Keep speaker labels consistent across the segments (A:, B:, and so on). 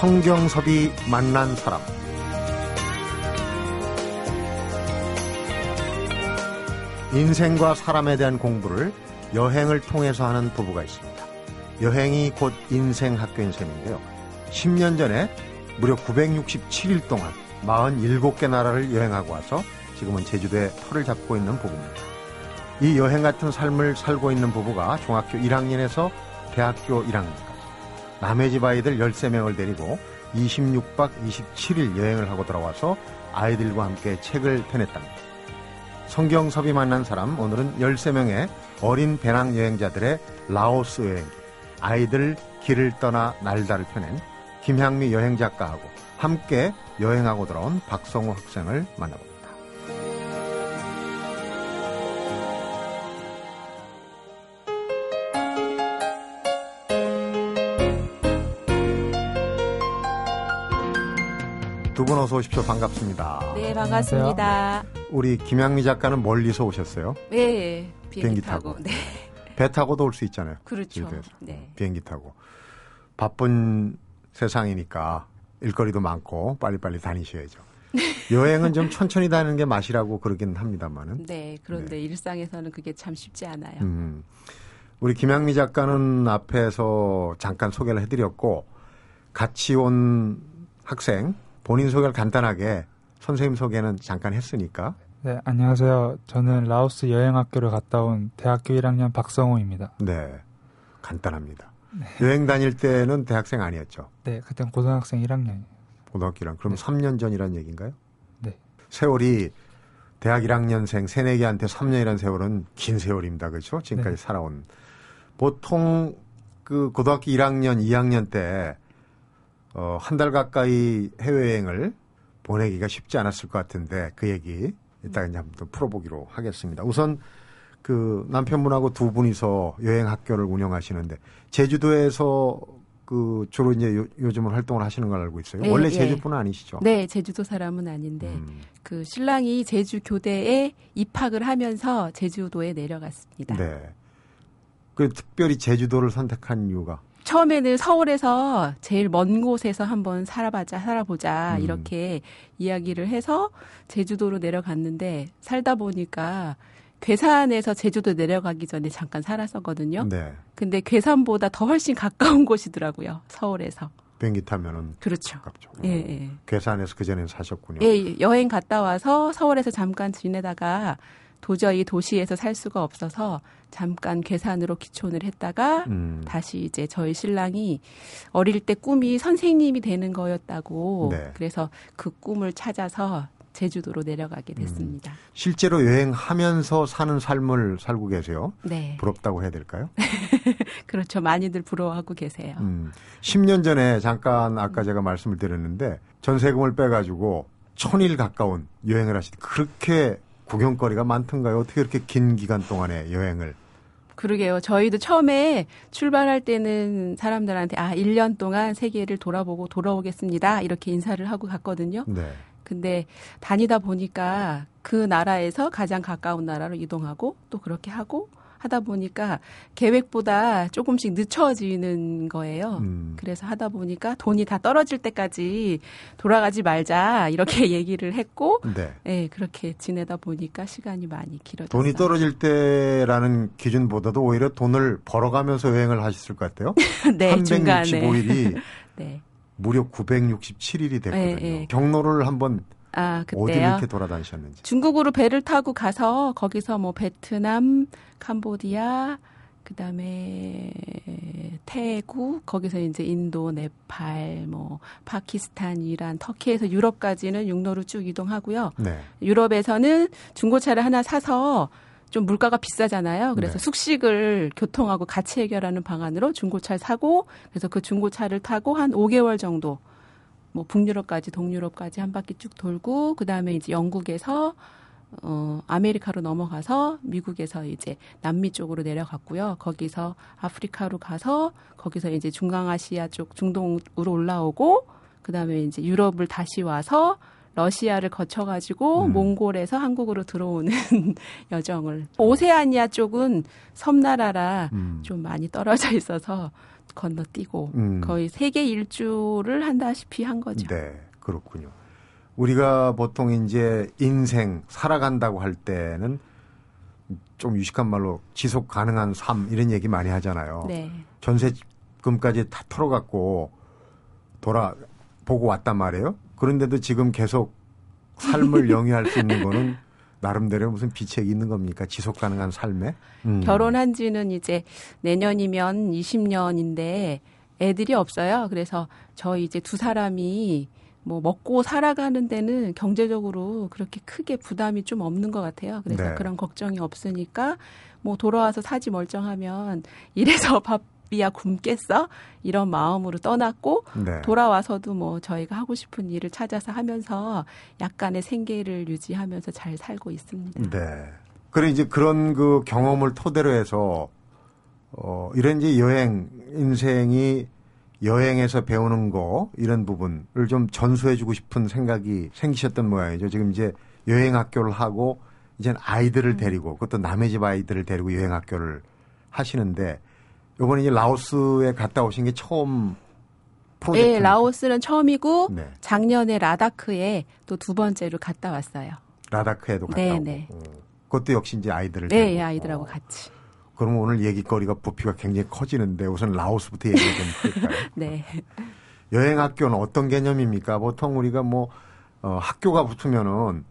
A: 성경섭이 만난 사람 인생과 사람에 대한 공부를 여행을 통해서 하는 부부가 있습니다. 여행이 곧 인생 학교인 셈인데요. 10년 전에 무려 967일 동안 47개 나라를 여행하고 와서 지금은 제주도에 터를 잡고 있는 부부입니다. 이 여행 같은 삶을 살고 있는 부부가 중학교 1학년에서 대학교 1학년까지 남의 집 아이들 13명을 데리고 26박 27일 여행을 하고 돌아와서 아이들과 함께 책을 펴냈답니다. 성경섭이 만난 사람 오늘은 13명의 어린 배낭 여행자들의 라오스 여행기 아이들 길을 떠나 날다를 펴낸 김향미 여행 작가하고 함께 여행하고 돌아온 박성호 학생을 만나봅니다. 두 분 어서 오십시오. 반갑습니다.
B: 네, 반갑습니다.
A: 우리 김양미 작가는 멀리서 오셨어요?
B: 네, 비행기,
A: 비행기
B: 타고.
A: 타고.
B: 네,
A: 배 타고도 올 수 있잖아요.
B: 그렇죠.
A: 제주도에서.
B: 네.
A: 비행기 타고. 바쁜 세상이니까 일거리도 많고 빨리빨리 다니셔야죠. 여행은 좀 천천히 다니는 게 맛이라고 그러긴 합니다만은.
B: 네, 그런데 일상에서는 그게 참 쉽지 않아요.
A: 음. 우리 김양미 작가는 앞에서 잠깐 소개를 해드렸고 같이 온 학생 본인 소개를 간단하게 선생님 소개는 잠깐 했으니까
C: 네, 안녕하세요. 저는 라오스 여행학교를 갔다 온 대학교 1학년 박성호입니다.
A: 네 간단합니다. 여행 다닐 때는 대학생 아니었죠.
C: 네, 그땐 고등학생 1학년이에요.
A: 고등학교랑 그럼
C: 네.
A: 3년 전이란 얘기인가요?
C: 네.
A: 세월이 대학 1학년생 새내기한테 3년이라는 세월은 긴 세월입니다. 그렇죠? 지금까지
C: 네.
A: 살아온 보통 그 고등학교 1학년, 2학년 때 어, 한 달 가까이 해외여행을 보내기가 쉽지 않았을 것 같은데 그 얘기 이따가 이제 한번 더 풀어보기로 하겠습니다. 우선 그 남편분하고 두 분이서 여행 학교를 운영하시는데 제주도에서 그 주로 이제 요, 요즘은 활동을 하시는 걸 알고 있어요.
B: 네,
A: 원래
B: 예.
A: 제주분 은 아니시죠?
B: 네, 제주도 사람은 아닌데
A: 음,
B: 그 신랑이 제주 교대에 입학을 하면서 제주도에 내려갔습니다.
A: 네. 그 특별히 제주도를 선택한 이유가
B: 처음에는 서울에서 제일 먼 곳에서 한번 살아보자, 살아보자
A: 음.
B: 이렇게 이야기를 해서 제주도로 내려갔는데 살다 보니까 괴산에서 제주도 내려가기 전에 잠깐 살았었거든요.
A: 네.
B: 근데 괴산보다 더 훨씬 가까운 곳이더라고요. 서울에서.
A: 비행기 타면은
B: 그렇죠.
A: 가깝죠.
B: 예, 예.
A: 괴산에서 그 전에는 사셨군요.
B: 예, 여행 갔다 와서 서울에서 잠깐 지내다가 도저히 도시에서 살 수가 없어서 잠깐 괴산으로 기촌을 했다가
A: 음,
B: 다시 이제 저희 신랑이 어릴 때 꿈이 선생님이 되는 거였다고
A: 네.
B: 그래서 그 꿈을 찾아서 제주도로 내려가게
A: 음.
B: 됐습니다.
A: 실제로 여행하면서 사는 삶을 살고 계세요.
B: 네.
A: 부럽다고 해야 될까요?
B: 그렇죠. 많이들 부러워하고 계세요.
A: 음, 10년 전에 잠깐 아까 제가 말씀을 드렸는데 전세금을 빼가지고 천일 가까운 여행을 하시더 그렇게 구경거리가 많던가요? 어떻게 이렇게 긴 기간 동안에 여행을?
B: 그러게요. 저희도 처음에 출발할 때는 사람들한테 아, 1년 동안 세계를 돌아보고 돌아오겠습니다. 이렇게 인사를 하고 갔거든요.
A: 네.
B: 근데 다니다 보니까 그 나라에서 가장 가까운 나라로 이동하고 또 그렇게 하고 하다 보니까 계획보다 조금씩 늦춰지는 거예요.
A: 음,
B: 그래서 하다 보니까 돈이 다 떨어질 때까지 돌아가지 말자 이렇게 얘기를 했고
A: 네.
B: 예, 그렇게 지내다 보니까 시간이 많이 길어졌어요.
A: 돈이 떨어질 때라는 기준보다도 오히려 돈을 벌어가면서 여행을 하셨을 것 같아요.
B: 네, 중간에
A: 365일이
B: 네.
A: 무려 967일이 됐거든요.
B: 예, 예.
A: 경로를 한번
B: 아, 그때요.
A: 이렇게 돌아다니셨는지.
B: 중국으로 배를 타고 가서 거기서 뭐 베트남, 캄보디아, 그다음에 태국, 거기서 이제 인도, 네팔, 뭐 파키스탄, 이란, 터키에서 유럽까지는 육로로 쭉 이동하고요.
A: 네.
B: 유럽에서는 중고차를 하나 사서 좀 물가가 비싸잖아요. 그래서
A: 네.
B: 숙식을 교통하고 같이 해결하는 방안으로 중고차를 사고 그래서 그 중고차를 타고 한 5개월 정도 뭐 북유럽까지 동유럽까지 한 바퀴 쭉 돌고 그다음에 이제 영국에서 어 아메리카로 넘어가서 미국에서 이제 남미 쪽으로 내려갔고요. 거기서 아프리카로 가서 거기서 이제 중앙아시아 쪽 중동으로 올라오고 그다음에 이제 유럽을 다시 와서 러시아를 거쳐가지고
A: 음.
B: 몽골에서 한국으로 들어오는 여정을 오세아니아 쪽은 섬나라라
A: 음.
B: 좀 많이 떨어져 있어서 건너뛰고
A: 음.
B: 거의 세계 일주를 한다시피 한 거죠.
A: 네, 그렇군요. 우리가 보통 이제 인생 살아간다고 할 때는 좀 유식한 말로 지속 가능한 삶 이런 얘기 많이 하잖아요.
B: 네.
A: 전세금까지 다 털어갖고 돌아 보고 왔단 말이에요. 그런데도 지금 계속 삶을 영위할 수 있는 거는 나름대로 무슨 비책이 있는 겁니까? 지속 가능한 삶에? 음.
B: 결혼한 지는 이제 내년이면 20년인데 애들이 없어요. 그래서 저희 이제 두 사람이 뭐 먹고 살아가는 데는 경제적으로 그렇게 크게 부담이 좀 없는 것 같아요. 그래서
A: 네.
B: 그런 걱정이 없으니까 뭐 돌아와서 사지 멀쩡하면 이래서 밥 이야 굶겠어 이런 마음으로 떠났고
A: 네.
B: 돌아와서도 뭐 저희가 하고 싶은 일을 찾아서 하면서 약간의 생계를 유지하면서 잘 살고 있습니다.
A: 네. 그래 이제 그런 그 경험을 토대로 해서 어 이런 이제 여행 인생이 여행에서 배우는 거 이런 부분을 좀 전수해주고 싶은 생각이 생기셨던 모양이죠. 지금 이제 여행 학교를 하고 이제 아이들을 데리고 그것도 남의 집 아이들을 데리고 여행 학교를 하시는데 이번에 이제 라오스에 갔다 오신 게 처음 프로젝트.
B: 네, 라오스는 처음이고
A: 네.
B: 작년에 라다크에 또 두 번째로 갔다 왔어요.
A: 라다크에도 갔다
B: 네,
A: 오고.
B: 네.
A: 어. 그것도 역시 이제 아이들을
B: 네. 예, 아이들하고
A: 어.
B: 같이.
A: 그럼 오늘 얘기거리가 부피가 굉장히 커지는데 우선 라오스부터 얘기 좀 할까요?
B: 네.
A: 여행 학교는 어떤 개념입니까? 보통 우리가 뭐 어, 학교가 붙으면은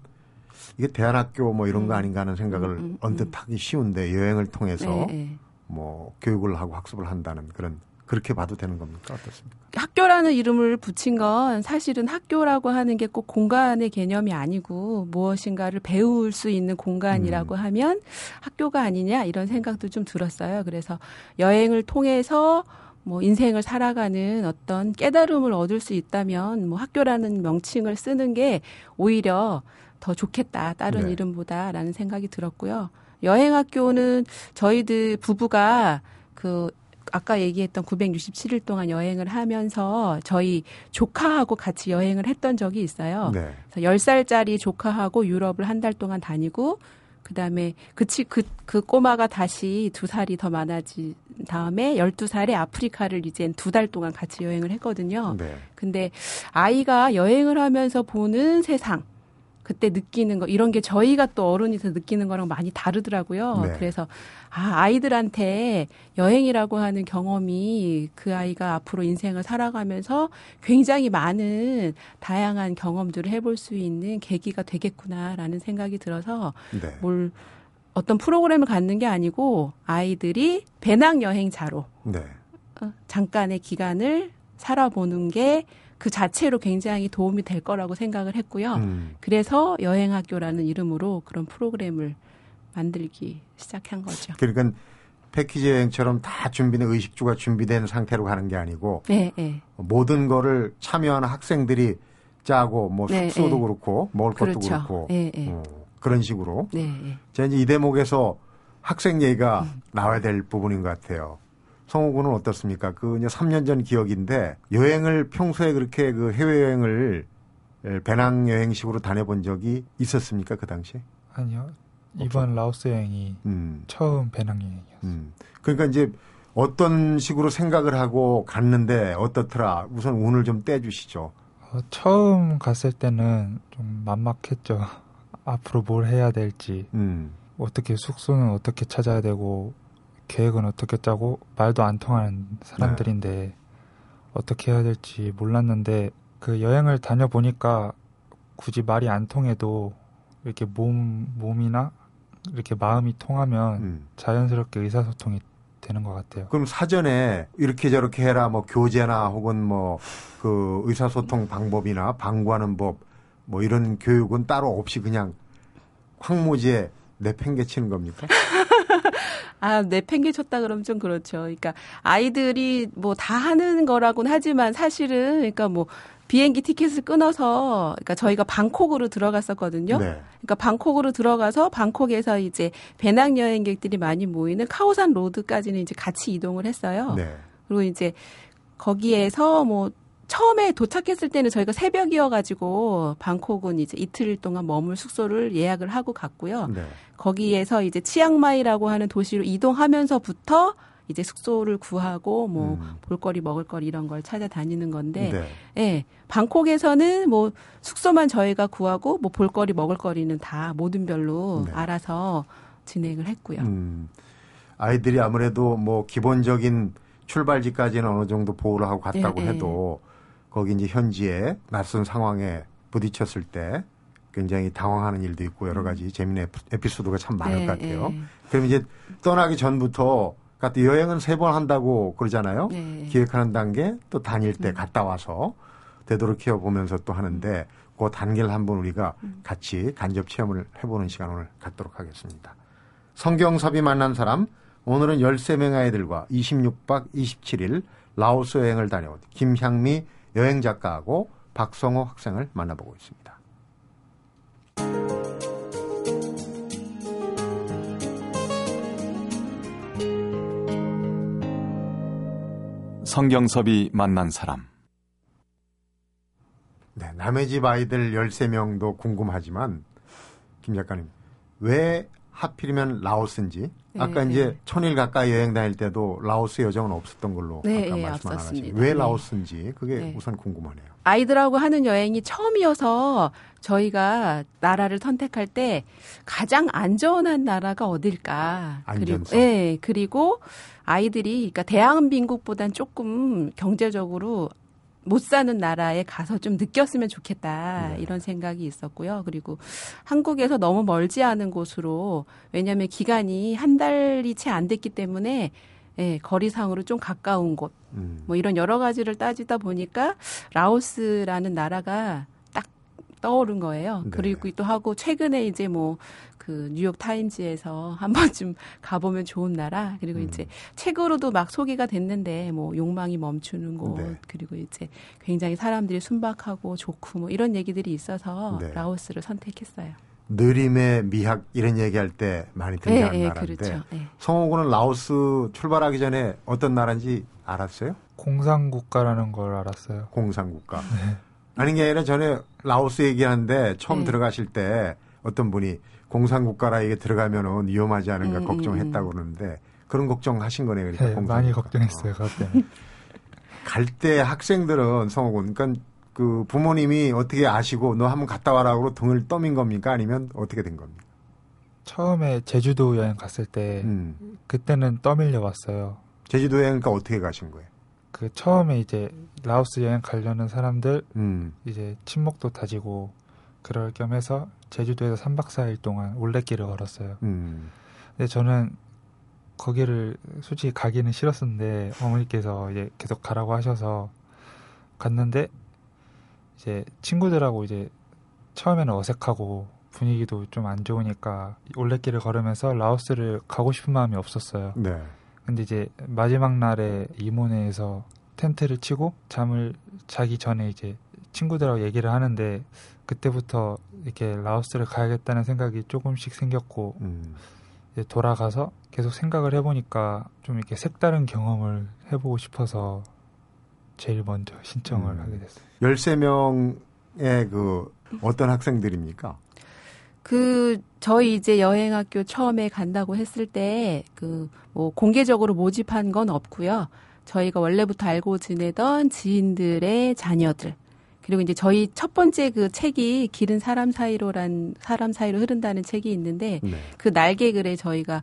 A: 이게 대안학교 뭐 이런 거 아닌가 하는 생각을
B: 음, 음,
A: 언뜻 하기 쉬운데 여행을 통해서
B: 네, 네.
A: 뭐 교육을 하고 학습을 한다는 그런 그렇게 봐도 되는 겁니까? 어떻습니까?
B: 학교라는 이름을 붙인 건 사실은 학교라고 하는 게 꼭 공간의 개념이 아니고 무엇인가를 배울 수 있는 공간이라고
A: 음.
B: 하면 학교가 아니냐 이런 생각도 좀 들었어요. 그래서 여행을 통해서 뭐 인생을 살아가는 어떤 깨달음을 얻을 수 있다면 뭐 학교라는 명칭을 쓰는 게 오히려 더 좋겠다. 다른
A: 네.
B: 이름보다라는 생각이 들었고요. 여행 학교는 저희들 부부가 그 아까 얘기했던 967일 동안 여행을 하면서 저희 조카하고 같이 여행을 했던 적이 있어요.
A: 네.
B: 그래서 10살짜리 조카하고 유럽을 한 달 동안 다니고 그다음에 그치 그, 그 꼬마가 다시 두 살이 더 많아진 다음에 12살에 아프리카를 이젠 두 달 동안 같이 여행을 했거든요.
A: 네.
B: 근데 아이가 여행을 하면서 보는 세상 그때 느끼는 거 이런 게 저희가 또 어른이 서 느끼는 거랑 많이 다르더라고요.
A: 네.
B: 그래서 아 아이들한테 여행이라고 하는 경험이 그 아이가 앞으로 인생을 살아가면서 굉장히 많은 다양한 경험들을 해볼 수 있는 계기가 되겠구나라는 생각이 들어서
A: 네.
B: 뭘 어떤 프로그램을 갖는 게 아니고 아이들이 배낭 여행자로
A: 네.
B: 어, 잠깐의 기간을 살아보는 게 그 자체로 굉장히 도움이 될 거라고 생각을 했고요.
A: 음.
B: 그래서 여행학교라는 이름으로 그런 프로그램을 만들기 시작한 거죠.
A: 그러니까 패키지 여행처럼 다 준비된 의식주가 준비된 상태로 가는 게 아니고
B: 네, 네.
A: 모든 거를 참여하는 학생들이 짜고 뭐
B: 네,
A: 숙소도
B: 네.
A: 그렇고 먹을 것도
B: 그렇죠.
A: 그렇고
B: 네, 네.
A: 어, 그런 식으로. 제가 이제 이 대목에서 학생 얘기가 나와야 될 부분인 것 같아요. 성우 군은 어떻습니까? 그 이제 3년 전 기억인데 여행을 평소에 그렇게 그 해외 여행을 배낭 여행식으로 다녀본 적이 있었습니까 그 당시?
C: 아니요. 이번 라오스 여행이
A: 음,
C: 처음 배낭 여행이었어요.
A: 음. 그러니까 이제 어떤 식으로 생각을 하고 갔는데 어떻더라? 우선 운을 좀 떼주시죠.
C: 어, 처음 갔을 때는 좀 막막했죠. 앞으로 뭘 해야 될지,
A: 음,
C: 어떻게 숙소는 어떻게 찾아야 되고, 계획은 어떻게 짜고, 말도 안 통하는 사람들인데, 어떻게 해야 될지 몰랐는데, 그 여행을 다녀보니까 굳이 말이 안 통해도, 이렇게 몸, 몸이나, 이렇게 마음이 통하면
A: 음.
C: 자연스럽게 의사소통이 되는 것 같아요.
A: 그럼 사전에 이렇게 저렇게 해라 뭐 교재나 혹은 뭐 그 의사소통 방법이나 방구하는 법 뭐 이런 교육은 따로 없이 그냥 황무지에 내팽개치는 겁니까?
B: 아, 내팽개쳤다 그러면 좀 그렇죠. 그러니까 아이들이 뭐 다 하는 거라고는 하지만 사실은 그러니까 뭐 비행기 티켓을 끊어서 그러니까 저희가 방콕으로 들어갔었거든요.
A: 네.
B: 그러니까 방콕으로 들어가서 방콕에서 이제 배낭 여행객들이 많이 모이는 카오산 로드까지는 이제 같이 이동을 했어요.
A: 네.
B: 그리고 이제 거기에서 뭐 처음에 도착했을 때는 저희가 새벽이어가지고 방콕은 이제 이틀 동안 머물 숙소를 예약을 하고 갔고요.
A: 네.
B: 거기에서 이제 치앙마이라고 하는 도시로 이동하면서부터 이제 숙소를 구하고 뭐
A: 음.
B: 볼거리 먹을거리 이런 걸 찾아다니는 건데
A: 네.
B: 예. 방콕에서는 뭐 숙소만 저희가 구하고 뭐 볼거리 먹을거리는 다 모든 별로
A: 네.
B: 알아서 진행을 했고요.
A: 음, 아이들이 아무래도 뭐 기본적인 출발지까지는 어느 정도 보호를 하고 갔다고
B: 예, 예.
A: 해도 거기 이제 현지에 낯선 상황에 부딪혔을 때 굉장히 당황하는 일도 있고 여러 가지 재미있는 에피- 에피소드가 참 많을
B: 네,
A: 것 같아요.
B: 예.
A: 그럼 이제 떠나기 전부터 그러니까 여행은 세 번 한다고 그러잖아요.
B: 네.
A: 기획하는 단계 또 다닐 때
B: 음.
A: 갔다 와서 되도록혀 보면서 또 하는데 그 단계를 한번 우리가
B: 음.
A: 같이 간접 체험을 해보는 시간 오늘 갖도록 하겠습니다. 성경섭이 만난 사람 오늘은 13명 아이들과 26박 27일 라오스 여행을 다녀온 김향미 여행 작가하고 박성호 학생을 만나보고 있습니다.
D: 성경섭이 만난 사람.
A: 네, 남의 집 아이들 13명도 궁금하지만 김 작가님 왜 하필이면 라오스인지 아까
B: 네,
A: 이제
B: 네.
A: 천일 가까이 여행 다닐 때도 라오스 여정은 없었던 걸로
B: 네,
A: 아까
B: 예,
A: 말씀. 하시고 왜
B: 네.
A: 라오스인지 그게
B: 네.
A: 우선 궁금하네요.
B: 아이들하고 하는 여행이 처음이어서 저희가 나라를 선택할 때 가장 안전한 나라가 어딜까? 그리고
A: 안전성.
B: 예, 그리고 아이들이 그러니까 대한민국보단 조금 경제적으로 못 사는 나라에 가서 좀 느꼈으면 좋겠다
A: 네.
B: 이런 생각이 있었고요. 그리고 한국에서 너무 멀지 않은 곳으로 왜냐하면 기간이 한 달이 채 안 됐기 때문에 예, 거리상으로 좀 가까운 곳
A: 음.
B: 뭐 이런 여러 가지를 따지다 보니까 라오스라는 나라가 딱 떠오른 거예요.
A: 네.
B: 그리고 또 하고 최근에 이제 뭐 그 뉴욕 타임즈에서 한 번쯤 가보면 좋은 나라 그리고
A: 음.
B: 이제 책으로도 막 소개가 됐는데 뭐 욕망이 멈추는 곳
A: 네.
B: 그리고 이제 굉장히 사람들이 순박하고 좋고 뭐 이런 얘기들이 있어서
A: 네.
B: 라오스를 선택했어요.
A: 느림의 미학 이런 얘기할 때 많이 등장하는
B: 예,
A: 나라인데
B: 그렇죠. 예.
A: 성호군은 라오스 출발하기 전에 어떤 나라인지 알았어요?
C: 공산국가라는 걸 알았어요.
A: 공산국가. 아닌 게 아니라 전에 라오스 얘기하는데 처음
B: 네.
A: 들어가실 때 어떤 분이 공산국가라 이게 들어가면은 위험하지 않은가
B: 음,
A: 걱정했다고
B: 음,
A: 그러는데 그런 걱정하신 거네요. 그러니까
C: 네, 많이
A: 공산국가.
C: 걱정했어요. 그것 때문에.
A: 갈때 학생들은 성호군, 그러니까 그 부모님이 어떻게 아시고 너 한번 갔다 와라고 등을 떠민 겁니까? 아니면 어떻게 된 겁니까?
C: 처음에 제주도 여행 갔을 때
A: 음.
C: 그때는 떠밀려 왔어요.
A: 제주도 여행 그러니까 어떻게 가신 거예요?
C: 그 처음에 이제 라오스 여행 가려는 사람들
A: 음.
C: 이제 친목도 다지고 그럴 겸해서 제주도에서 3박 4일 동안 올레길을 걸었어요.
A: 음.
C: 근데 저는 거기를 솔직히 가기는 싫었었는데 어머니께서 이제 계속 가라고 하셔서 갔는데 이제 친구들하고 이제 처음에는 어색하고 분위기도 좀 안 좋으니까 올레길을 걸으면서 라오스를 가고 싶은 마음이 없었어요.
A: 네.
C: 근데 이제 마지막 날에 이모네에서 텐트를 치고 잠을 자기 전에 이제 친구들하고 얘기를 하는데 그때부터 이렇게 라오스를 가야겠다는 생각이 조금씩 생겼고
A: 음.
C: 이제 돌아가서 계속 생각을 해보니까 좀 이렇게 색다른 경험을 해보고 싶어서 제일 먼저 신청을
A: 음.
C: 하게 됐어요.
A: 13명의 그 어떤 학생들입니까?
B: 그 저희 이제 여행학교 처음에 간다고 했을 때 그 뭐 공개적으로 모집한 건 없고요. 저희가 원래부터 알고 지내던 지인들의 자녀들 그리고 이제 저희 첫 번째 그 책이 길은 사람 사이로란 사람 사이로 흐른다는 책이 있는데
A: 네.
B: 그 날개 글에 저희가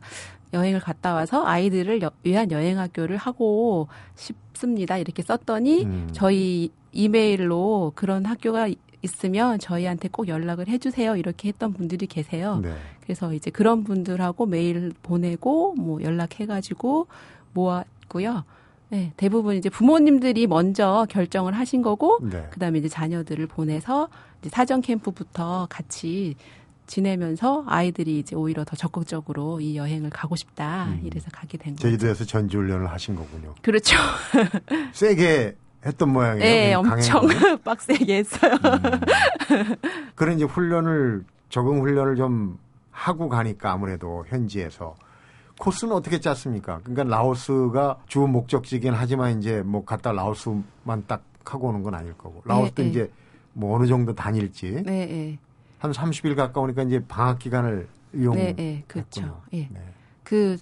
B: 여행을 갔다 와서 아이들을 여- 위한 여행 학교를 하고 싶습니다 이렇게 썼더니
A: 음.
B: 저희 이메일로 그런 학교가 있으면 저희한테 꼭 연락을 해주세요 이렇게 했던 분들이 계세요.
A: 네.
B: 그래서 이제 그런 분들하고 메일 보내고 뭐 연락해가지고 모았고요. 네, 대부분 이제 부모님들이 먼저 결정을 하신 거고
A: 네.
B: 그 다음에 이제 자녀들을 보내서 이제 사전 캠프부터 같이 지내면서 아이들이 이제 오히려 더 적극적으로 이 여행을 가고 싶다
A: 음.
B: 이래서 가게 된 거죠.
A: 제주도에서 전지훈련을 하신 거군요.
B: 그렇죠.
A: 세게 했던 모양이에요.
B: 네,
A: 그
B: 엄청. 빡세게 했어요.
A: 음. 그런 이제 훈련을 적응 훈련을 좀 하고 가니까 아무래도 현지에서 코스는 어떻게 짰습니까? 그러니까 라오스가 주 목적지긴 하지만 이제 뭐 갔다 라오스만 딱 하고 오는 건 아닐 거고 라오스도
B: 네,
A: 이제 뭐 어느 정도 다닐지
B: 네, 네.
A: 한 30일 가까우니까 이제 방학 기간을 이용.
B: 네, 네, 그렇죠. 예.
A: 네.
B: 그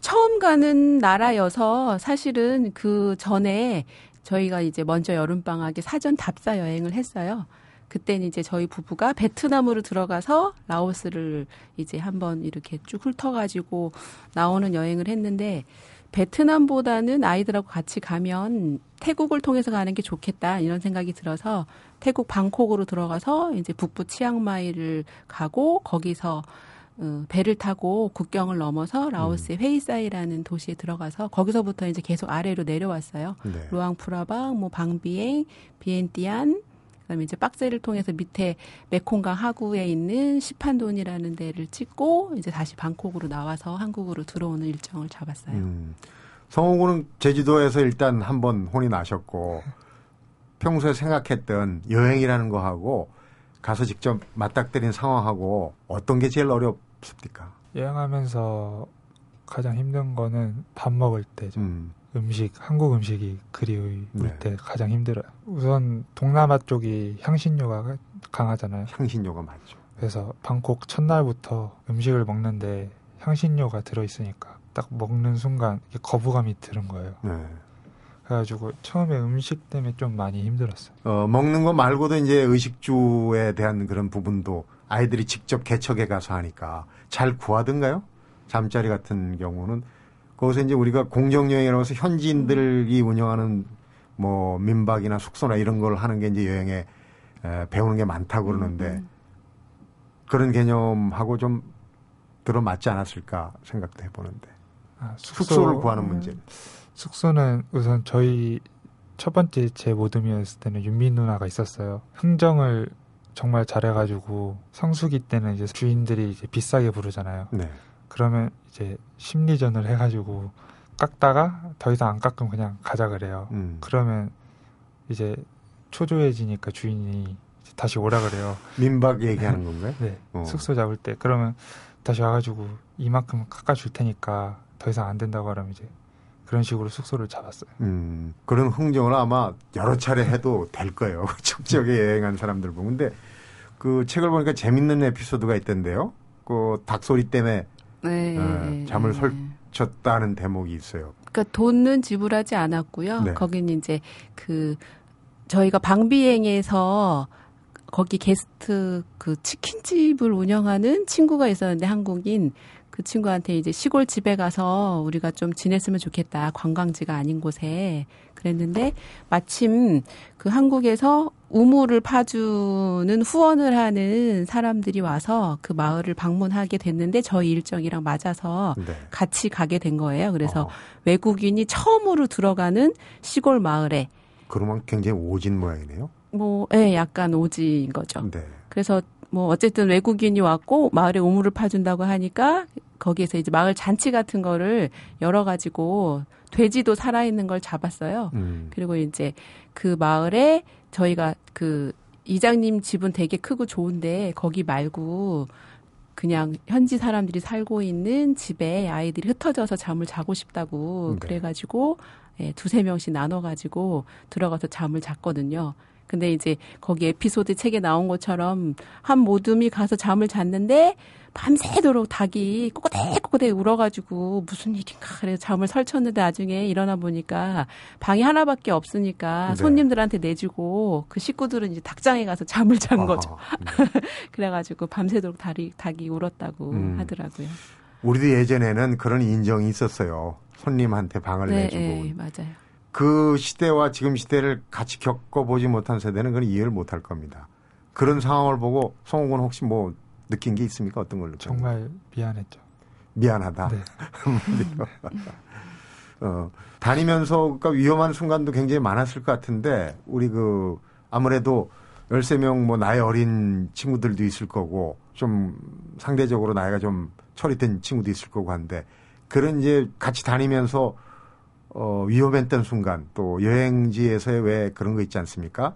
B: 처음 가는 나라여서 사실은 그 전에 저희가 이제 먼저 여름방학에 사전 답사 여행을 했어요. 그때는 이제 저희 부부가 베트남으로 들어가서 라오스를 이제 한번 이렇게 쭉 훑어가지고 나오는 여행을 했는데 베트남보다는 아이들하고 같이 가면 태국을 통해서 가는 게 좋겠다 이런 생각이 들어서 태국 방콕으로 들어가서 이제 북부 치앙마이를 가고 거기서 어, 배를 타고 국경을 넘어서 라오스의 회이사이라는 도시에 들어가서 거기서부터 이제 계속 아래로 내려왔어요.
A: 네.
B: 루앙프라방, 뭐 방비엥, 비엔티안, 그다음에 이제 박스를 통해서 밑에 메콩강 하구에 있는 시판돈이라는 데를 찍고 이제 다시 방콕으로 나와서 한국으로 들어오는 일정을 잡았어요.
A: 음. 성호군은 제주도에서 일단 한번 혼이 나셨고 평소에 생각했던 여행이라는 거하고 가서 직접 맞닥뜨린 상황하고 어떤 게 제일 어렵 습니까?
C: 여행하면서 가장 힘든 거는 밥 먹을 때죠.
A: 음.
C: 음식, 한국 음식이 그리울
A: 네.
C: 때 가장 힘들어요. 우선 동남아 쪽이 향신료가 강하잖아요.
A: 향신료가 많죠.
C: 그래서 방콕 첫날부터 음식을 먹는데 향신료가 들어있으니까 딱 먹는 순간 거부감이 드는 거예요.
A: 네.
C: 그래가지고 처음에 음식 때문에 좀 많이 힘들었어요.
A: 어, 먹는 거 말고도 이제 의식주에 대한 그런 부분도 아이들이 직접 개척에 가서 하니까 잘 구하던가요? 잠자리 같은 경우는 거기서 이제 우리가 공정여행이라고 해서 현지인들이 운영하는 뭐 민박이나 숙소나 이런 걸 하는 게 이제 여행에 에, 배우는 게 많다고 그러는데
B: 음.
A: 그런 개념하고 좀 들어맞지 않았을까 생각도 해보는데
C: 아,
A: 숙소 를 구하는 문제.
C: 숙소는 우선 저희 첫 번째 제 모듬이었을 때는 윤민 누나가 있었어요. 흥정을 정말 잘해가지고 성수기 때는 이제 주인들이 이제 비싸게 부르잖아요.
A: 네.
C: 그러면 이제 심리전을 해가지고 깎다가 더 이상 안 깎으면 그냥 가자 그래요.
A: 음.
C: 그러면 이제 초조해지니까 주인이 다시 오라 그래요.
A: 민박 얘기하는 건가요?
C: 네,
A: 어.
C: 숙소 잡을 때 그러면 다시 와가지고 이만큼 깎아줄 테니까 더 이상 안 된다고 하면 이제 그런 식으로 숙소를 잡았어요.
A: 음, 그런 흥정을 아마 여러 차례 해도 될 거예요. 첫 지역에 여행한 사람들 보면. 근데 그 책을 보니까 재밌는 에피소드가 있던데요. 그 닭소리 때문에
B: 네,
A: 어,
B: 네,
A: 잠을
B: 네.
A: 설- 쳤다는 대목이 있어요.
B: 그러니까 돈은 지불하지 않았고요.
A: 네.
B: 거기는 이제 그 저희가 방비행에서 거기 게스트 그 치킨집을 운영하는 친구가 있었는데 한국인 그 친구한테 이제 시골 집에 가서 우리가 좀 지냈으면 좋겠다. 관광지가 아닌 곳에 그랬는데 마침 그 한국에서 우물을 파주는 후원을 하는 사람들이 와서 그 마을을 방문하게 됐는데 저희 일정이랑 맞아서
A: 네.
B: 같이 가게 된 거예요. 그래서
A: 어,
B: 외국인이 처음으로 들어가는 시골 마을에
A: 그러면 굉장히 오진 모양이네요.
B: 뭐, 예, 약간 오지인 거죠.
A: 네.
B: 그래서 뭐 어쨌든 외국인이 왔고 마을에 우물을 파준다고 하니까 거기에서 이제 마을 잔치 같은 거를 열어 가지고 돼지도 살아 있는 걸 잡았어요.
A: 음,
B: 그리고 이제 그 마을에 저희가 그 이장님 집은 되게 크고 좋은데 거기 말고 그냥 현지 사람들이 살고 있는 집에 아이들이 흩어져서 잠을 자고 싶다고
A: 네.
B: 그래가지고 예, 두세 명씩 나눠가지고 들어가서 잠을 잤거든요. 근데 이제 거기 에피소드 책에 나온 것처럼 한 모둠이 가서 잠을 잤는데 밤새도록 닭이 꼬꼬대꼬꼬대 울어가지고 무슨 일인가 그래서 잠을 설쳤는데 나중에 일어나 보니까 방이 하나밖에 없으니까
A: 네.
B: 손님들한테 내주고 그 식구들은 이제 닭장에 가서 잠을 잔
A: 아하,
B: 거죠.
A: 네.
B: 그래가지고 밤새도록 닭이, 닭이 울었다고
A: 음.
B: 하더라고요.
A: 우리도 예전에는 그런 인정이 있었어요. 손님한테 방을
B: 네,
A: 내주고.
B: 네, 맞아요.
A: 그 시대와 지금 시대를 같이 겪어보지 못한 세대는 그건 이해를 못할 겁니다. 그런 상황을 보고 성욱은 혹시 뭐 느낀 게 있습니까? 어떤 걸로?
C: 정말 미안했죠.
A: 미안하다.
C: 네.
A: 어, 다니면서 그러니까 위험한 순간도 굉장히 많았을 것 같은데 우리 그 아무래도 13명 뭐 나이 어린 친구들도 있을 거고 좀 상대적으로 나이가 좀 처리된 친구도 있을 거고 한데 그런 이제 같이 다니면서 어, 위험했던 순간 또 여행지에서의 왜 그런 거 있지 않습니까?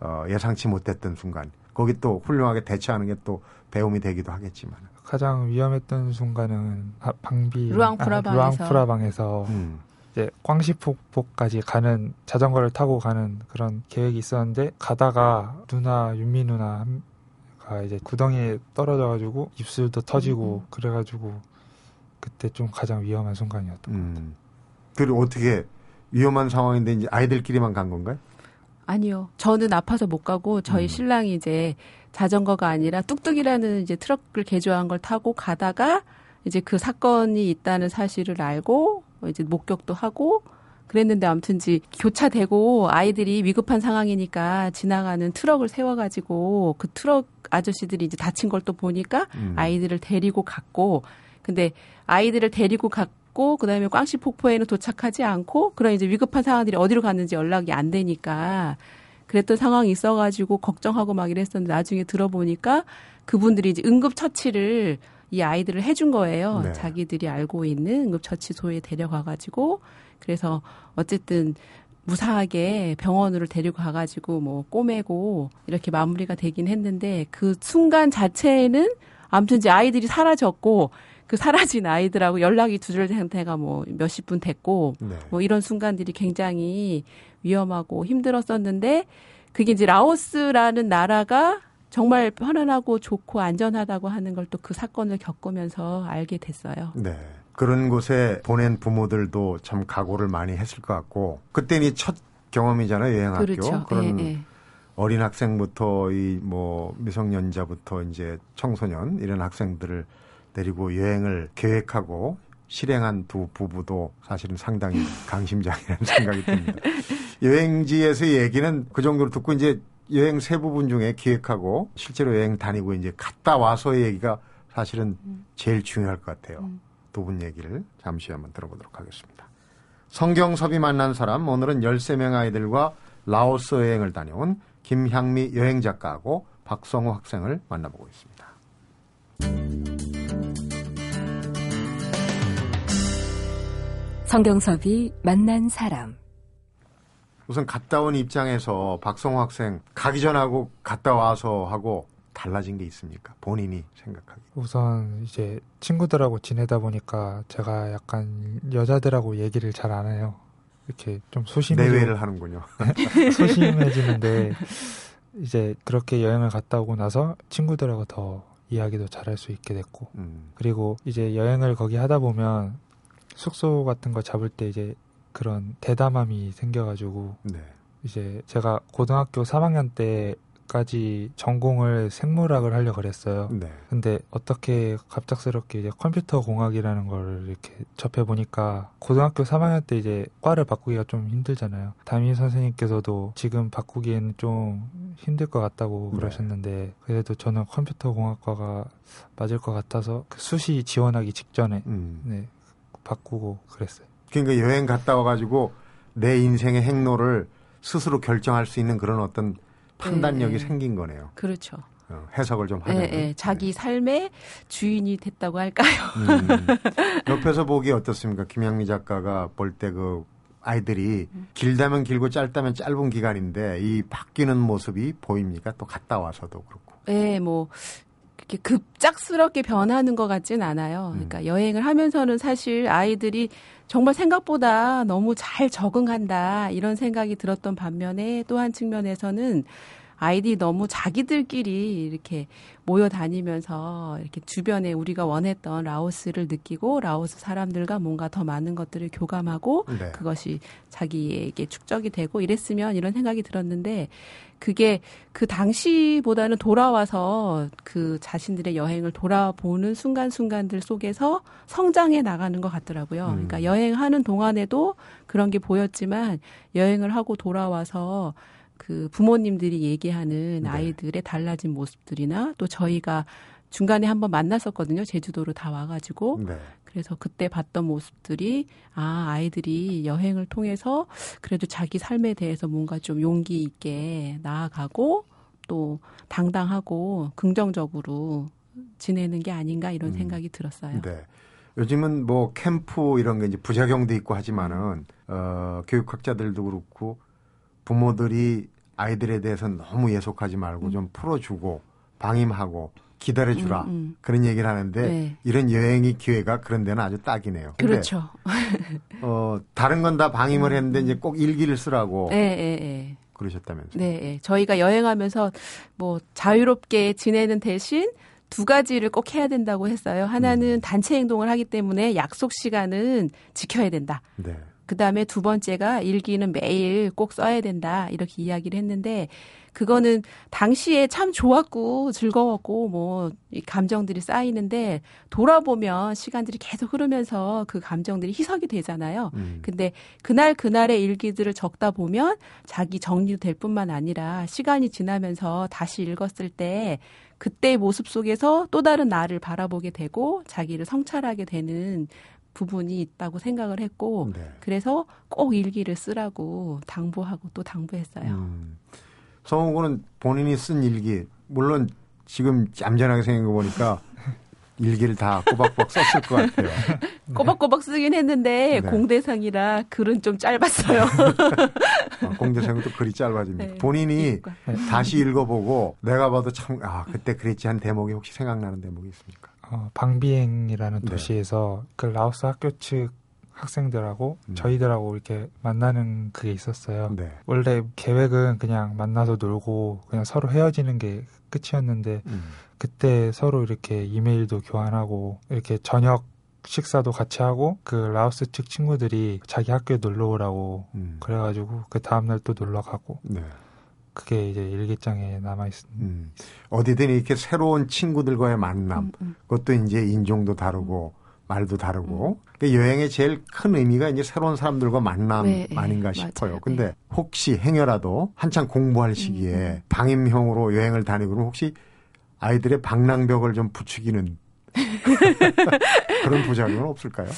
A: 어, 예상치 못했던 순간 거기 또 훌륭하게 대처하는 게 또 배움이 되기도 하겠지만
C: 가장 위험했던 순간은 아, 방비
B: 루앙프라방에서.
C: 아, 루앙프라방에서
A: 음,
C: 이제 광시폭포까지 가는 자전거를 타고 가는 그런 계획이 있었는데 가다가 누나 윤미 누나가 이제 구덩이에 떨어져가지고 입술도 터지고
B: 음.
C: 그래가지고 그때 좀 가장 위험한 순간이었던 것 같아요.
A: 음. 그리고 어떻게 위험한 상황인데 이제 아이들끼리만 간 건가요?
B: 아니요. 저는 아파서 못 가고 저희
A: 음.
B: 신랑이 이제 자전거가 아니라 뚝뚝이라는 이제 트럭을 개조한 걸 타고 가다가 이제 그 사건이 있다는 사실을 알고 이제 목격도 하고 그랬는데 아무튼 이제 교차되고 아이들이 위급한 상황이니까 지나가는 트럭을 세워가지고 그 트럭 아저씨들이 이제 다친 걸 또 보니까
A: 음.
B: 아이들을 데리고 갔고 근데 아이들을 데리고 갔 고 그다음에 꽝시 폭포에는 도착하지 않고 그런 이제 위급한 상황들이 어디로 갔는지 연락이 안 되니까 그랬던 상황이 있어가지고 걱정하고 막 이랬었는데 나중에 들어보니까 그분들이 이제 응급 처치를 이 아이들을 해준 거예요.
A: 네.
B: 자기들이 알고 있는 응급 처치소에 데려가가지고 그래서 어쨌든 무사하게 병원으로 데리고 가가지고 뭐 꼬매고 이렇게 마무리가 되긴 했는데 그 순간 자체에는 아무튼 이제 아이들이 사라졌고 그 사라진 아이들하고 연락이 두절된 상태가 뭐 몇십 분 됐고
A: 네.
B: 뭐 이런 순간들이 굉장히 위험하고 힘들었었는데 그게 이제 라오스라는 나라가 정말 편안하고 좋고 안전하다고 하는 걸 또 그 사건을 겪으면서 알게 됐어요.
A: 네. 그런 곳에 보낸 부모들도 참 각오를 많이 했을 것 같고 그때는 첫 경험이잖아요 여행학교
B: 그렇죠.
A: 런
B: 예, 예.
A: 어린 학생부터 이 뭐 미성년자부터 이제 청소년 이런 학생들을 데리고 여행을 계획하고 실행한 두 부부도 사실은 상당히 강심장이라는 생각이 듭니다. 여행지에서의 얘기는 그 정도로 듣고 이제 여행 세 부분 중에 기획하고 실제로 여행 다니고 이제 갔다 와서의 얘기가 사실은 제일 중요할 것 같아요.
B: 음.
A: 두분 얘기를 잠시 한번 들어보도록 하겠습니다. 성경섭이 만난 사람 오늘은 13명 아이들과 라오스 여행을 다녀온 김향미 여행 작가하고 박성호 학생을 만나보고 있습니다.
D: 성경섭이 만난 사람.
A: 우선 갔다 온 입장에서 박성호 학생 가기 전하고 갔다 와서 하고 달라진 게 있습니까? 본인이 생각하기.
C: 우선 이제 친구들하고 지내다 보니까 제가 약간 여자들하고 얘기를 잘 안 해요. 이렇게 좀 소심해지고
A: 내외를 하는군요.
C: 소심해지는데 이제 그렇게 여행을 갔다 오고 나서 친구들하고 더 이야기도 잘할 수 있게 됐고
A: 음,
C: 그리고 이제 여행을 거기 하다 보면 숙소 같은 거 잡을 때 이제 그런 대담함이 생겨가지고
A: 네.
C: 이제 제가 고등학교 3학년 때 까지 전공을 생물학을 하려 그랬어요.
A: 네.
C: 근데 어떻게 갑작스럽게 이제 컴퓨터 공학이라는 걸 이렇게 접해 보니까 고등학교 3학년 때 이제 과를 바꾸기가 좀 힘들잖아요. 담임 선생님께서도 지금 바꾸기에는 좀 힘들 것 같다고
A: 네.
C: 그러셨는데 그래도 저는 컴퓨터 공학과가 맞을 것 같아서 그 수시 지원하기 직전에
A: 음.
C: 네 바꾸고 그랬어요.
A: 그러니까 여행 갔다 와가지고 내 인생의 행로를 스스로 결정할 수 있는 그런 어떤 판단력이
B: 네.
A: 생긴 거네요.
B: 그렇죠.
A: 어, 해석을 좀
B: 예,
A: 하면.
B: 예. 자기 삶의 주인이 됐다고 할까요?
A: 음. 옆에서 보기 어떻습니까? 김양미 작가가 볼 때 그 아이들이 길다면 길고 짧다면 짧은 기간인데 이 바뀌는 모습이 보입니까? 또 갔다 와서도 그렇고.
B: 예, 뭐 그렇게 급작스럽게 변하는 것 같진 않아요. 그러니까 여행을 하면서는 사실 아이들이 정말 생각보다 너무 잘 적응한다 이런 생각이 들었던 반면에 또 한 측면에서는 아이들이 너무 자기들끼리 이렇게 모여 다니면서 이렇게 주변에 우리가 원했던 라오스를 느끼고 라오스 사람들과 뭔가 더 많은 것들을 교감하고
A: 네.
B: 그것이 자기에게 축적이 되고 이랬으면 이런 생각이 들었는데 그게 그 당시보다는 돌아와서 그 자신들의 여행을 돌아보는 순간순간들 속에서 성장해 나가는 것 같더라고요.
A: 음.
B: 그러니까 여행하는 동안에도 그런 게 보였지만 여행을 하고 돌아와서 그 부모님들이 얘기하는
A: 네.
B: 아이들의 달라진 모습들이나 또 저희가 중간에 한번 만났었거든요. 제주도로 다 와가지고
A: 네.
B: 그래서 그때 봤던 모습들이 아 아이들이 여행을 통해서 그래도 자기 삶에 대해서 뭔가 좀 용기 있게 나아가고 또 당당하고 긍정적으로 지내는 게 아닌가 이런
A: 음.
B: 생각이 들었어요.
A: 네. 요즘은 뭐 캠프 이런 게 이제 부작용도 있고 하지만은 어, 교육학자들도 그렇고 부모들이 아이들에 대해서 너무 예속하지 말고 좀 풀어주고 방임하고 기다려주라
B: 음, 음.
A: 그런 얘기를 하는데
B: 네.
A: 이런 여행이 기회가 그런 데는 아주 딱이네요.
B: 그렇죠.
A: 어, 다른 건 다 방임을 했는데 이제 꼭 일기를 쓰라고
B: 예, 예, 예.
A: 그러셨다면서요.
B: 네, 예. 저희가 여행하면서 뭐 자유롭게 지내는 대신 두 가지를 꼭 해야 된다고 했어요. 하나는
A: 음.
B: 단체 행동을 하기 때문에 약속 시간은 지켜야 된다.
A: 네.
B: 그 다음에 두 번째가 일기는 매일 꼭 써야 된다. 이렇게 이야기를 했는데, 그거는 당시에 참 좋았고 즐거웠고 뭐이 감정들이 쌓이는데 돌아보면 시간들이 계속 흐르면서 그 감정들이 희석이 되잖아요.
A: 음.
B: 근데 그날 그날의 일기들을 적다 보면 자기 정리도 될 뿐만 아니라 시간이 지나면서 다시 읽었을 때 그때의 모습 속에서 또 다른 나를 바라보게 되고 자기를 성찰하게 되는 부분이 있다고 생각을 했고
A: 네.
B: 그래서 꼭 일기를 쓰라고 당부하고 또 당부했어요.
A: 음. 성우는 본인이 쓴 일기, 물론 지금 얌전하게 생긴 거 보니까 일기를 다 꼬박꼬박 썼을 것 같아요.
B: 꼬박꼬박 쓰긴 했는데
A: 네.
B: 공대상이라 글은 좀 짧았어요.
A: 어, 공대생도 글이 짧아집니다.
B: 네.
A: 본인이
B: 그러니까.
A: 다시 읽어보고 내가 봐도 참, 아, 그때 그랬지 한 대목이 혹시 생각나는 대목이 있습니까?
C: 어, 방비행이라는
A: 네.
C: 도시에서 그 라오스 학교 측 학생들하고
A: 음.
C: 저희들하고 이렇게 만나는 그게 있었어요.
A: 네.
C: 원래 계획은 그냥 만나서 놀고 그냥 서로 헤어지는 게 끝이었는데
A: 음.
C: 그때 서로 이렇게 이메일도 교환하고 이렇게 저녁 식사도 같이 하고 그 라오스 측 친구들이 자기 학교에 놀러 오라고
A: 음.
C: 그래가지고 그 다음날 또 놀러 가고
A: 네.
C: 그게 이제 일기장에 남아 있습니다.
A: 음. 어디든 이렇게 새로운 친구들과의 만남,
B: 음, 음.
A: 그것도 이제 인종도 다르고 말도 다르고 그 여행의 제일 큰 의미가 이제 새로운 사람들과 만남
B: 네, 네,
A: 아닌가
B: 맞아요.
A: 싶어요. 근데
B: 네.
A: 혹시 행여라도 한창 공부할 시기에
B: 음.
A: 방임형으로 여행을 다니고 그러면 혹시 아이들의 방랑벽을 좀 부추기는 그런 부작용은 없을까요?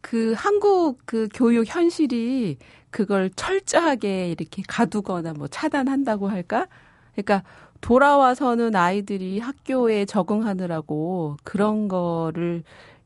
B: 그 한국 그 교육 현실이 그걸 철저하게 이렇게 가두거나 뭐 차단한다고 할까? 그러니까 돌아와서는 아이들이 학교에 적응하느라고 그런 거를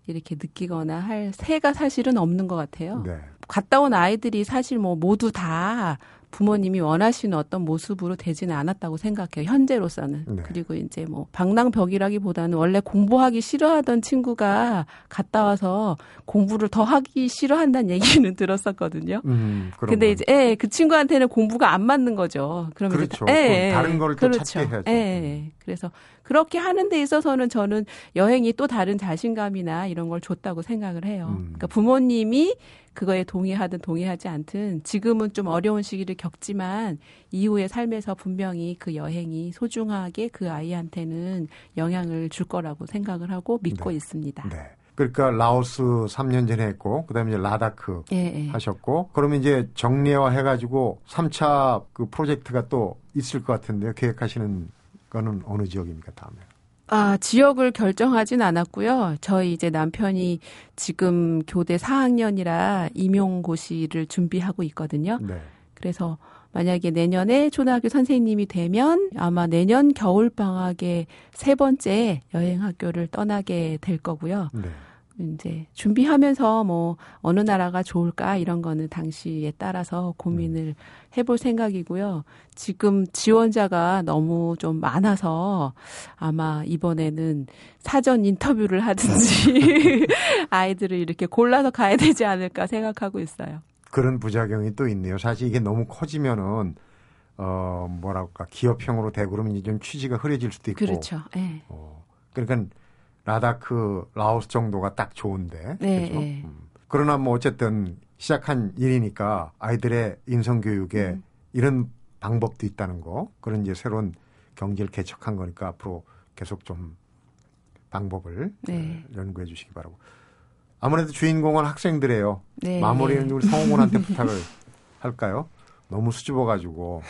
B: 이렇게 느끼거나 할 새가 사실은 없는 것 같아요.
A: 네.
B: 갔다 온 아이들이 사실 뭐 모두 다 부모님이 원하시는 어떤 모습으로 되지는 않았다고 생각해요. 현재로서는.
A: 네.
B: 그리고 이제 뭐 방랑벽이라기보다는 원래 공부하기 싫어하던 친구가 갔다 와서 공부를 더 하기 싫어한다는 얘기는 들었었거든요.
A: 음,
B: 근데
A: 건.
B: 이제 예, 그 친구한테는 공부가 안 맞는 거죠. 그러면
A: 그렇죠.
B: 예,
A: 다른 거를 또
B: 그렇죠.
A: 찾게 해야죠.
B: 예, 예. 그래서 그렇게 하는 데 있어서는 저는 여행이 또 다른 자신감이나 이런 걸 줬다고 생각을 해요.
A: 음.
B: 그러니까 부모님이 그거에 동의하든 동의하지 않든 지금은 좀 어려운 시기를 겪지만 이후의 삶에서 분명히 그 여행이 소중하게 그 아이한테는 영향을 줄 거라고 생각을 하고 믿고
A: 네.
B: 있습니다.
A: 네. 그러니까 라오스 3년 전에 했고 그다음에 이제 라다크
B: 예, 예.
A: 하셨고 그러면 이제 정례화 해가지고 3차 그 프로젝트가 또 있을 것 같은데요. 계획하시는 거는 어느 지역입니까 다음에?
B: 아, 지역을 결정하진 않았고요. 저희 이제 남편이 지금 교대 4학년이라 임용고시를 준비하고 있거든요.
A: 네.
B: 그래서 만약에 내년에 초등학교 선생님이 되면 아마 내년 겨울 방학에 세 번째 여행 학교를 떠나게 될 거고요.
A: 네.
B: 이제 준비하면서 뭐 어느 나라가 좋을까 이런 거는 당시에 따라서 고민을 해볼 생각이고요. 지금 지원자가 너무 좀 많아서 아마 이번에는 사전 인터뷰를 하든지 아이들을 이렇게 골라서 가야 되지 않을까 생각하고 있어요.
A: 그런 부작용이 또 있네요. 사실 이게 너무 커지면은 어 뭐랄까 기업형으로 되고 그러면 이제 좀 취지가 흐려질 수도 있고.
B: 그렇죠. 예.
A: 어, 그러니까 라다크, 라오스 정도가 딱 좋은데.
B: 네,
A: 그죠?
B: 네.
A: 음. 그러나 뭐 어쨌든 시작한 일이니까 아이들의 인성 교육에
B: 음.
A: 이런 방법도 있다는 거. 그런 이제 새로운 경제를 개척한 거니까 앞으로 계속 좀 방법을
B: 네.
A: 어, 연구해 주시기 바라고. 아무래도 주인공은 학생들이에요.
B: 네.
A: 마무리는 우리 성우군한테 부탁을 할까요? 너무 수줍어 가지고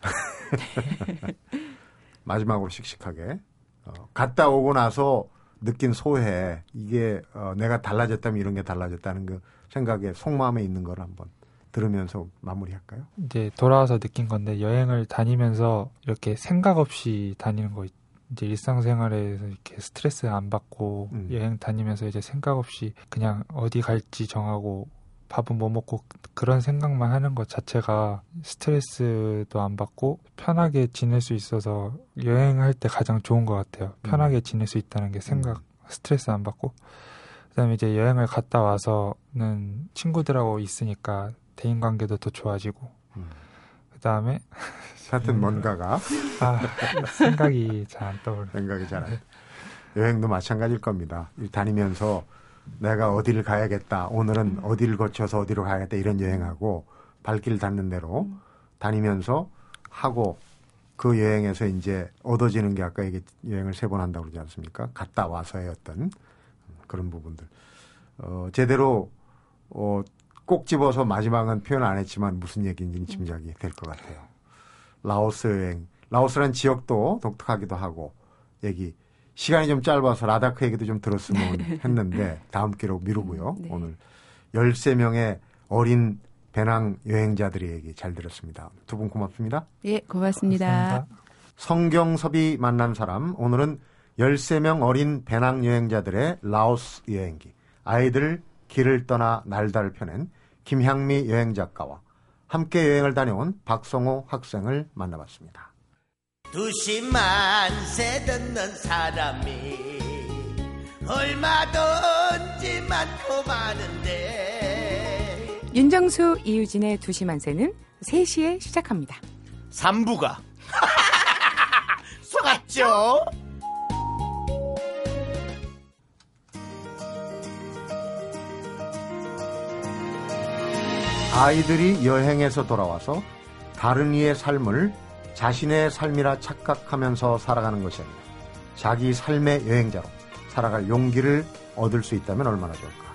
A: 마지막으로 씩씩하게 어, 갔다 오고 나서 느낀 소회 이게 어, 내가 달라졌다면 이런 게 달라졌다는 그 생각에 속마음에 있는 걸 한번 들으면서 마무리할까요?
C: 이제 돌아와서 느낀 건데 여행을 다니면서 이렇게 생각 없이 다니는 거 있- 이제 일상생활에서 이렇게 스트레스 안 받고
A: 음.
C: 여행 다니면서 이제 생각 없이 그냥 어디 갈지 정하고 밥은 뭐 먹고 그런 생각만 하는 것 자체가 스트레스도 안 받고 편하게 지낼 수 있어서 여행할 때 가장 좋은 것 같아요. 편하게 지낼 수 있다는 게 생각 스트레스 안 받고 그다음에 이제 여행을 갔다 와서는 친구들하고 있으니까 대인 관계도 더 좋아지고
A: 음.
C: 그 다음에
A: 하여튼 뭔가가
C: 아, 생각이 잘 안 떠오르.
A: 생각이 잘안 나. 여행도 마찬가지일 겁니다. 다니면서 내가 어디를 가야겠다. 오늘은 어디를 거쳐서 어디로 가야겠다. 이런 여행하고 발길 닿는 대로 다니면서 하고 그 여행에서 이제 얻어지는 게 아까 얘기 여행을 세 번 한다고 그러지 않습니까? 갔다 와서의 어떤 그런 부분들. 어, 제대로 어, 꼭 집어서 마지막은 표현 안 했지만 무슨 얘기인지 는 짐작이 될 것 같아요. 라오스 여행. 라오스라는 지역도 독특하기도 하고 얘기 시간이 좀 짧아서 라다크 얘기도 좀 들었으면 했는데 다음 기회로 미루고요.
B: 네.
A: 오늘 13명의 어린 배낭 여행자들의 얘기 잘 들었습니다. 두 분 고맙습니다.
B: 예, 고맙습니다.
C: 감사합니다.
A: 성경섭이 만난 사람 오늘은 13명 어린 배낭 여행자들의 라오스 여행기 아이들 길을 떠나 날다를 펴낸 김향미 여행 작가와 함께 여행을 다녀온 박성호 학생을 만나봤습니다.
E: 두시만 세 듣는 사람이 얼마든지 많고 많은데
F: 윤정수 이유진의 두시만세는 3시에 시작합니다.
E: 3부가 속았죠?
A: 아이들이 여행에서 돌아와서 다른 이의 삶을 자신의 삶이라 착각하면서 살아가는 것이 아니라 자기 삶의 여행자로 살아갈 용기를 얻을 수 있다면 얼마나 좋을까.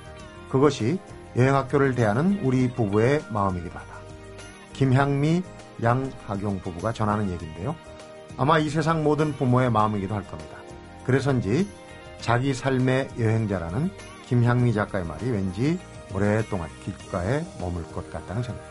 A: 그것이 여행학교를 대하는 우리 부부의 마음이기도 하다. 김향미, 양하경 부부가 전하는 얘기인데요. 아마 이 세상 모든 부모의 마음이기도 할 겁니다. 그래서인지 자기 삶의 여행자라는 김향미 작가의 말이 왠지 오랫동안 귓가에 머물 것 같다는 생각입니다.